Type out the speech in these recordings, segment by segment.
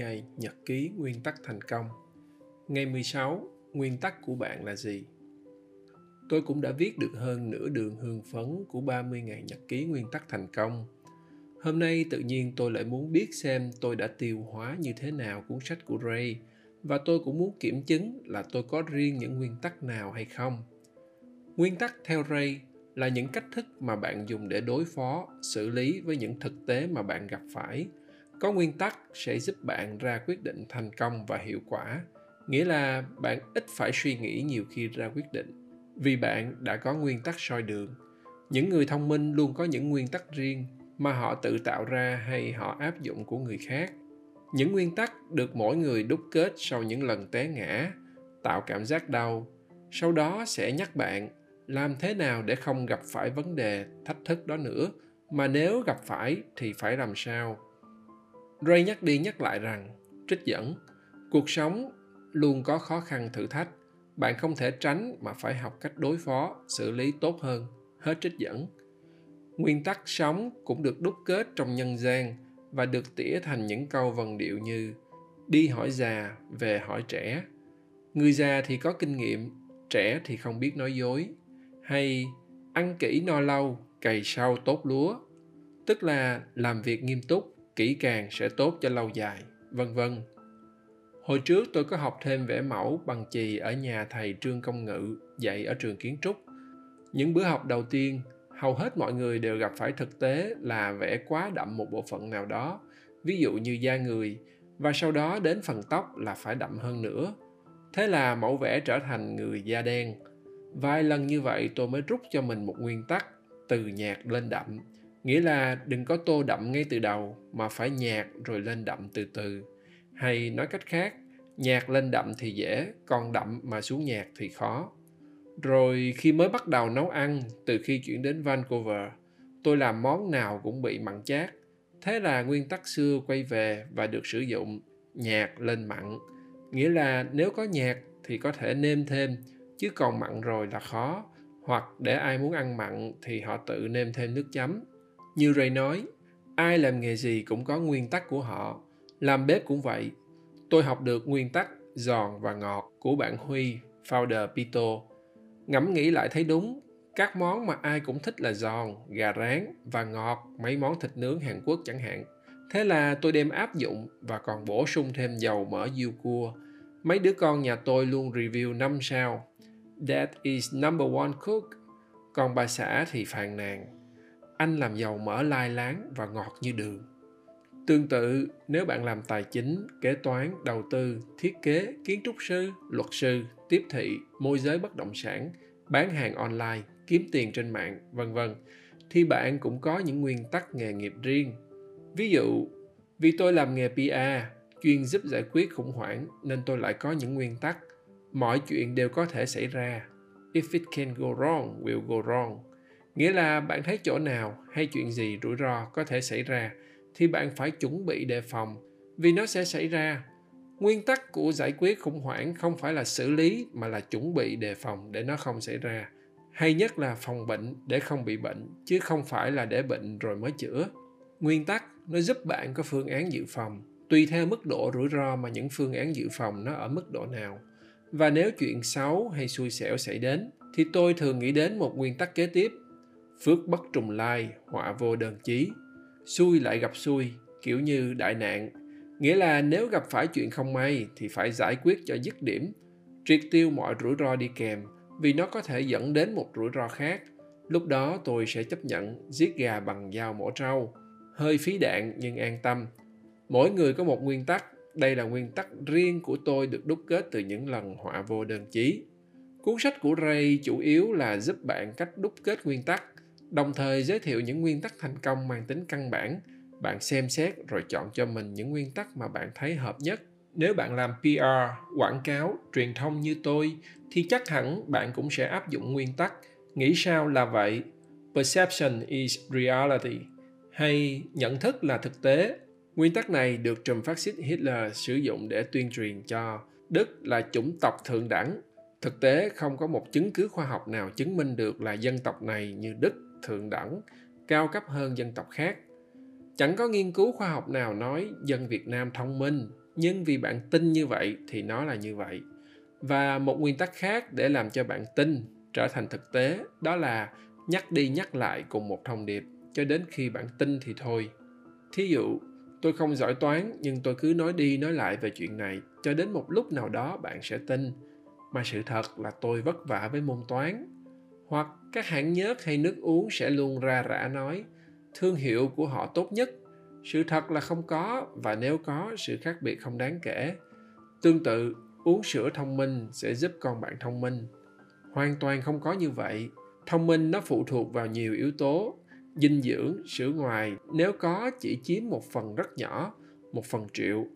ngày nhật ký nguyên tắc thành công. Ngày 16, nguyên tắc của bạn là gì? Tôi cũng đã viết được hơn nửa đường hương phấn của 30 ngày nhật ký nguyên tắc thành công. Hôm nay tự nhiên tôi lại muốn biết xem tôi đã tiêu hóa như thế nào cuốn sách của Ray và tôi cũng muốn kiểm chứng là tôi có riêng những nguyên tắc nào hay không. Nguyên tắc theo Ray là những cách thức mà bạn dùng để đối phó, xử lý với những thực tế mà bạn gặp phải – có nguyên tắc sẽ giúp bạn ra quyết định thành công và hiệu quả. Nghĩa là bạn ít phải suy nghĩ nhiều khi ra quyết định, vì bạn đã có nguyên tắc soi đường. Những người thông minh luôn có những nguyên tắc riêng mà họ tự tạo ra hay họ áp dụng của người khác. Những nguyên tắc được mỗi người đúc kết sau những lần té ngã, tạo cảm giác đau. Sau đó sẽ nhắc bạn làm thế nào để không gặp phải vấn đề thách thức đó nữa, mà nếu gặp phải thì phải làm sao? Ray nhắc đi nhắc lại rằng, trích dẫn, cuộc sống luôn có khó khăn thử thách, bạn không thể tránh mà phải học cách đối phó, xử lý tốt hơn. Hết trích dẫn. Nguyên tắc sống cũng được đúc kết trong nhân gian và được tỉa thành những câu vần điệu như đi hỏi già, về hỏi trẻ. Người già thì có kinh nghiệm, trẻ thì không biết nói dối. Hay ăn kỹ no lâu, cày sâu tốt lúa. Tức là làm việc nghiêm túc, kỹ càng sẽ tốt cho lâu dài, vân vân. Hồi trước tôi có học thêm vẽ mẫu bằng chì ở nhà thầy Trương Công Ngự dạy ở trường kiến trúc. Những bữa học đầu tiên, hầu hết mọi người đều gặp phải thực tế là vẽ quá đậm một bộ phận nào đó, ví dụ như da người, và sau đó đến phần tóc là phải đậm hơn nữa. Thế là mẫu vẽ trở thành người da đen. Vài lần như vậy tôi mới rút cho mình một nguyên tắc từ nhạt lên đậm nghĩa là đừng có tô đậm ngay từ đầu, mà phải nhạt rồi lên đậm từ từ. Hay nói cách khác, nhạt lên đậm thì dễ, còn đậm mà xuống nhạt thì khó. Rồi khi mới bắt đầu nấu ăn, từ khi chuyển đến vancouver, tôi làm món nào cũng bị mặn chát. Thế là nguyên tắc xưa quay về và được sử dụng, nhạt lên mặn. Nghĩa là nếu có nhạt thì có thể nêm thêm, chứ còn mặn rồi là khó. Hoặc để ai muốn ăn mặn thì họ tự nêm thêm nước chấm như Ray nói, ai làm nghề gì cũng có nguyên tắc của họ. Làm bếp cũng vậy. Tôi học được nguyên tắc giòn và ngọt của bạn Huy, founder Pito. Ngẫm nghĩ lại thấy đúng, các món mà ai cũng thích là giòn, gà rán và ngọt, mấy món thịt nướng Hàn Quốc chẳng hạn. Thế là tôi đem áp dụng và còn bổ sung thêm dầu mỡ diêu cua. Mấy đứa con nhà tôi luôn review 5 sao. That is number one cook. Còn bà xã thì phàn nàn anh làm giàu mỡ lai láng và ngọt như đường. Tương tự, nếu bạn làm tài chính, kế toán, đầu tư, thiết kế, kiến trúc sư, luật sư, tiếp thị, môi giới bất động sản, bán hàng online, kiếm tiền trên mạng, vân vân, thì bạn cũng có những nguyên tắc nghề nghiệp riêng. Ví dụ, vì tôi làm nghề PR chuyên giúp giải quyết khủng hoảng nên tôi lại có những nguyên tắc. Mọi chuyện đều có thể xảy ra. If it can go wrong, will go wrong nghĩa là bạn thấy chỗ nào hay chuyện gì rủi ro có thể xảy ra thì bạn phải chuẩn bị đề phòng, vì nó sẽ xảy ra. Nguyên tắc của giải quyết khủng hoảng không phải là xử lý mà là chuẩn bị đề phòng để nó không xảy ra. Hay nhất là phòng bệnh để không bị bệnh, chứ không phải là để bệnh rồi mới chữa. Nguyên tắc, nó giúp bạn có phương án dự phòng, tùy theo mức độ rủi ro mà những phương án dự phòng nó ở mức độ nào. Và nếu chuyện xấu hay xui xẻo xảy đến, thì tôi thường nghĩ đến một nguyên tắc kế tiếp phước bất trùng lai, họa vô đơn chí. Xui lại gặp xui, kiểu như đại nạn. Nghĩa là nếu gặp phải chuyện không may thì phải giải quyết cho dứt điểm. Triệt tiêu mọi rủi ro đi kèm, vì nó có thể dẫn đến một rủi ro khác. Lúc đó tôi sẽ chấp nhận giết gà bằng dao mổ trâu. Hơi phí đạn nhưng an tâm. Mỗi người có một nguyên tắc. Đây là nguyên tắc riêng của tôi được đúc kết từ những lần họa vô đơn chí. Cuốn sách của ray chủ yếu là giúp bạn cách đúc kết nguyên tắc đồng thời giới thiệu những nguyên tắc thành công mang tính căn bản. Bạn xem xét rồi chọn cho mình những nguyên tắc mà bạn thấy hợp nhất. Nếu bạn làm pr quảng cáo, truyền thông như tôi, thì chắc hẳn bạn cũng sẽ áp dụng nguyên tắc. Nghĩ sao là vậy? Perception is reality. Hay nhận thức là thực tế. Nguyên tắc này được trùm phát xít hitler sử dụng để tuyên truyền cho đức là chủng tộc thượng đẳng. Thực tế không có một chứng cứ khoa học nào chứng minh được là dân tộc này như đức thượng đẳng, cao cấp hơn dân tộc khác. Chẳng có nghiên cứu khoa học nào nói dân việt nam thông minh, nhưng vì bạn tin như vậy thì nó là như vậy. Và một nguyên tắc khác để làm cho bạn tin trở thành thực tế, đó là nhắc đi nhắc lại cùng một thông điệp, cho đến khi bạn tin thì thôi. Thí dụ, tôi không giỏi toán, nhưng tôi cứ nói đi nói lại về chuyện này, cho đến một lúc nào đó bạn sẽ tin. Mà sự thật là tôi vất vả với môn toán hoặc các hãng nhớt hay nước uống sẽ luôn ra rã nói, thương hiệu của họ tốt nhất. Sự thật là không có, và nếu có, sự khác biệt không đáng kể. Tương tự, uống sữa thông minh sẽ giúp con bạn thông minh. Hoàn toàn không có như vậy. Thông minh nó phụ thuộc vào nhiều yếu tố. Dinh dưỡng, sữa ngoài, nếu có chỉ chiếm một phần rất nhỏ, một phần triệu.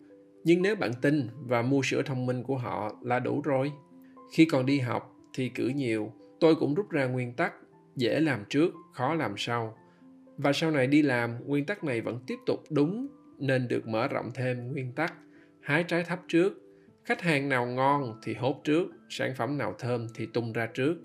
Nhưng nếu bạn tin và mua sữa thông minh của họ là đủ rồi. Khi còn đi học thì cử nhiều tôi cũng rút ra nguyên tắc, dễ làm trước, khó làm sau. Và sau này đi làm, nguyên tắc này vẫn tiếp tục đúng, nên được mở rộng thêm nguyên tắc. Hái trái thấp trước. Khách hàng nào ngon thì hốt trước, sản phẩm nào thơm thì tung ra trước.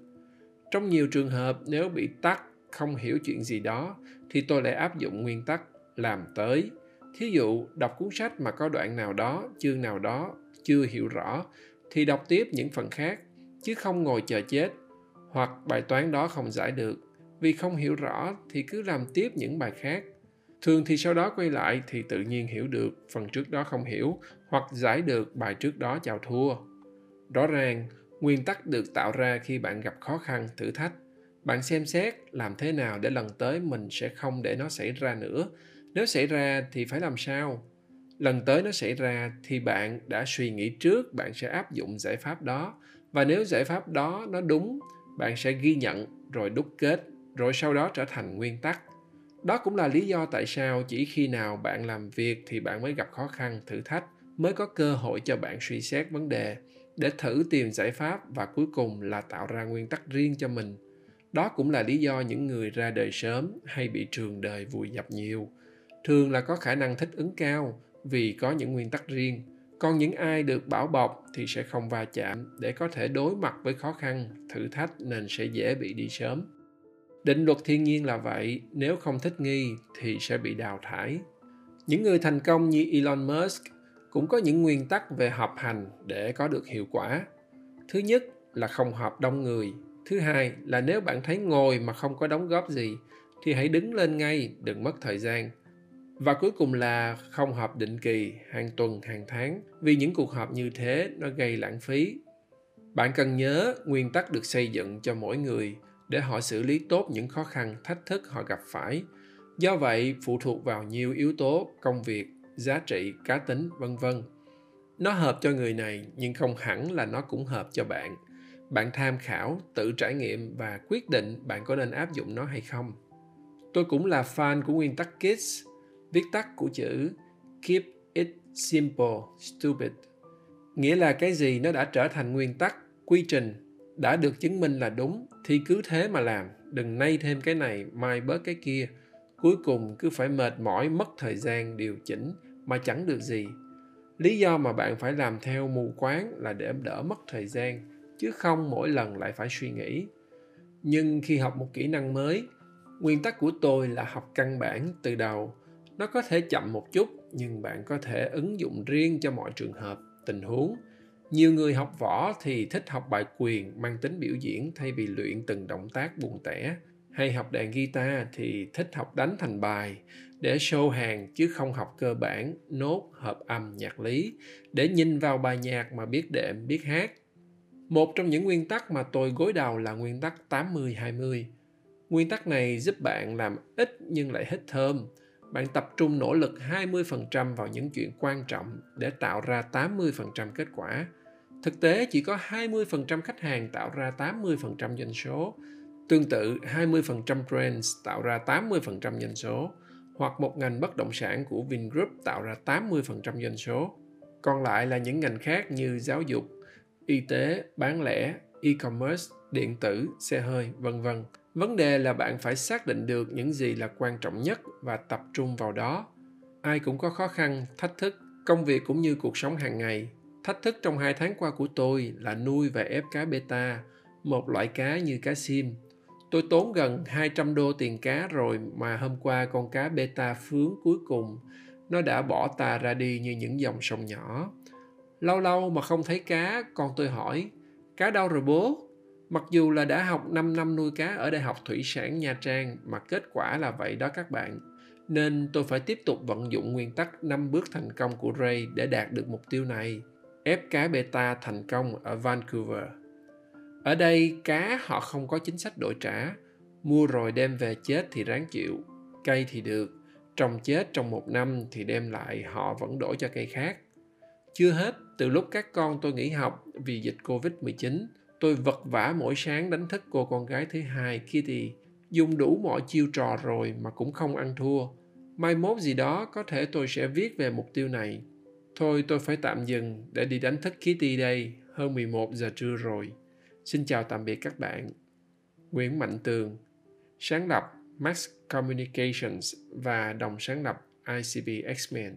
Trong nhiều trường hợp, nếu bị tắc, không hiểu chuyện gì đó, thì tôi lại áp dụng nguyên tắc làm tới. Thí dụ, đọc cuốn sách mà có đoạn nào đó, chương nào đó, chưa hiểu rõ, thì đọc tiếp những phần khác, chứ không ngồi chờ chết hoặc bài toán đó không giải được. Vì không hiểu rõ thì cứ làm tiếp những bài khác. Thường thì sau đó quay lại thì tự nhiên hiểu được phần trước đó không hiểu hoặc giải được bài trước đó chào thua. Rõ ràng, nguyên tắc được tạo ra khi bạn gặp khó khăn, thử thách. Bạn xem xét làm thế nào để lần tới mình sẽ không để nó xảy ra nữa. Nếu xảy ra thì phải làm sao? Lần tới nó xảy ra thì bạn đã suy nghĩ trước bạn sẽ áp dụng giải pháp đó. Và nếu giải pháp đó nó đúng bạn sẽ ghi nhận, rồi đúc kết, rồi sau đó trở thành nguyên tắc. Đó cũng là lý do tại sao chỉ khi nào bạn làm việc thì bạn mới gặp khó khăn, thử thách, mới có cơ hội cho bạn suy xét vấn đề. Để thử tìm giải pháp và cuối cùng là tạo ra nguyên tắc riêng cho mình. Đó cũng là lý do những người ra đời sớm hay bị trường đời vùi dập nhiều. Thường là có khả năng thích ứng cao vì có những nguyên tắc riêng còn những ai được bảo bọc thì sẽ không va chạm. Để có thể đối mặt với khó khăn, thử thách nên sẽ dễ bị đi sớm. Định luật thiên nhiên là vậy, nếu không thích nghi thì sẽ bị đào thải. Những người thành công như elon musk cũng có những nguyên tắc về họp hành để có được hiệu quả. Thứ nhất là không họp đông người. Thứ hai là nếu bạn thấy ngồi mà không có đóng góp gì thì hãy đứng lên ngay, đừng mất thời gian và cuối cùng là không họp định kỳ hàng tuần, hàng tháng. Vì những cuộc họp như thế, nó gây lãng phí. Bạn cần nhớ, nguyên tắc được xây dựng cho mỗi người để họ xử lý tốt những khó khăn, thách thức họ gặp phải. Do vậy, phụ thuộc vào nhiều yếu tố, công việc, giá trị, cá tính, vân vân. Nó hợp cho người này, nhưng không hẳn là nó cũng hợp cho bạn. Bạn tham khảo, tự trải nghiệm và quyết định bạn có nên áp dụng nó hay không. Tôi cũng là fan của nguyên tắc kids viết tắt của chữ Keep it simple, stupid. Nghĩa là cái gì nó đã trở thành nguyên tắc, quy trình, đã được chứng minh là đúng thì cứ thế mà làm, đừng nay thêm cái này, mai bớt cái kia. Cuối cùng cứ phải mệt mỏi mất thời gian điều chỉnh mà chẳng được gì. Lý do mà bạn phải làm theo mù quáng là để đỡ mất thời gian, chứ không mỗi lần lại phải suy nghĩ. Nhưng khi học một kỹ năng mới, nguyên tắc của tôi là học căn bản từ đầu nó có thể chậm một chút nhưng bạn có thể ứng dụng riêng cho mọi trường hợp tình huống nhiều người học võ thì thích học bài quyền mang tính biểu diễn thay vì luyện từng động tác buồn tẻ hay học đàn guitar thì thích học đánh thành bài để show hàng chứ không học cơ bản, nốt, hợp âm, nhạc lý để nhìn vào bài nhạc mà biết đệm, biết hát. Một trong những nguyên tắc mà tôi gối đầu là nguyên tắc 80-20. Nguyên tắc này giúp bạn làm ít nhưng lại hít thơm, bạn tập trung nỗ lực 20% vào những chuyện quan trọng để tạo ra 80% kết quả. Thực tế chỉ có 20% khách hàng tạo ra 80% doanh số. Tương tự, 20% brands tạo ra 80% doanh số, hoặc một ngành bất động sản của Vingroup tạo ra 80% doanh số. Còn lại là những ngành khác như giáo dục, y tế, bán lẻ, e-commerce, điện tử, xe hơi, vân vân vấn đề là bạn phải xác định được những gì là quan trọng nhất và tập trung vào đó ai cũng có khó khăn thách thức công việc cũng như cuộc sống hàng ngày thách thức trong hai tháng qua của tôi là nuôi và ép cá beta một loại cá như cá sim Tôi tốn gần 200 đô tiền cá rồi mà hôm qua con cá beta phướng cuối cùng nó đã bỏ ta ra đi như những dòng sông nhỏ. Lâu lâu mà không thấy cá, con tôi hỏi, cá đâu rồi bố? Mặc dù là đã học 5 năm nuôi cá ở Đại học Thủy sản Nha Trang mà kết quả là vậy đó các bạn. Nên tôi phải tiếp tục vận dụng nguyên tắc 5 bước thành công của Ray để đạt được mục tiêu này. Ép cá beta thành công ở Vancouver. Ở đây cá họ không có chính sách đổi trả. Mua rồi đem về chết thì ráng chịu. Cây thì được. Trồng chết trong một năm thì đem lại họ vẫn đổi cho cây khác. Chưa hết, từ lúc các con tôi nghỉ học vì dịch Covid-19, tôi vật vã mỗi sáng đánh thức cô con gái thứ hai Kitty. Dùng đủ mọi chiêu trò rồi mà cũng không ăn thua. Mai mốt gì đó có thể tôi sẽ viết về mục tiêu này. Thôi tôi phải tạm dừng để đi đánh thức Kitty đây, hơn 11 giờ trưa rồi. Xin chào tạm biệt các bạn. Nguyễn Mạnh Tường, sáng lập Max Communications và đồng sáng lập ICB X-Men.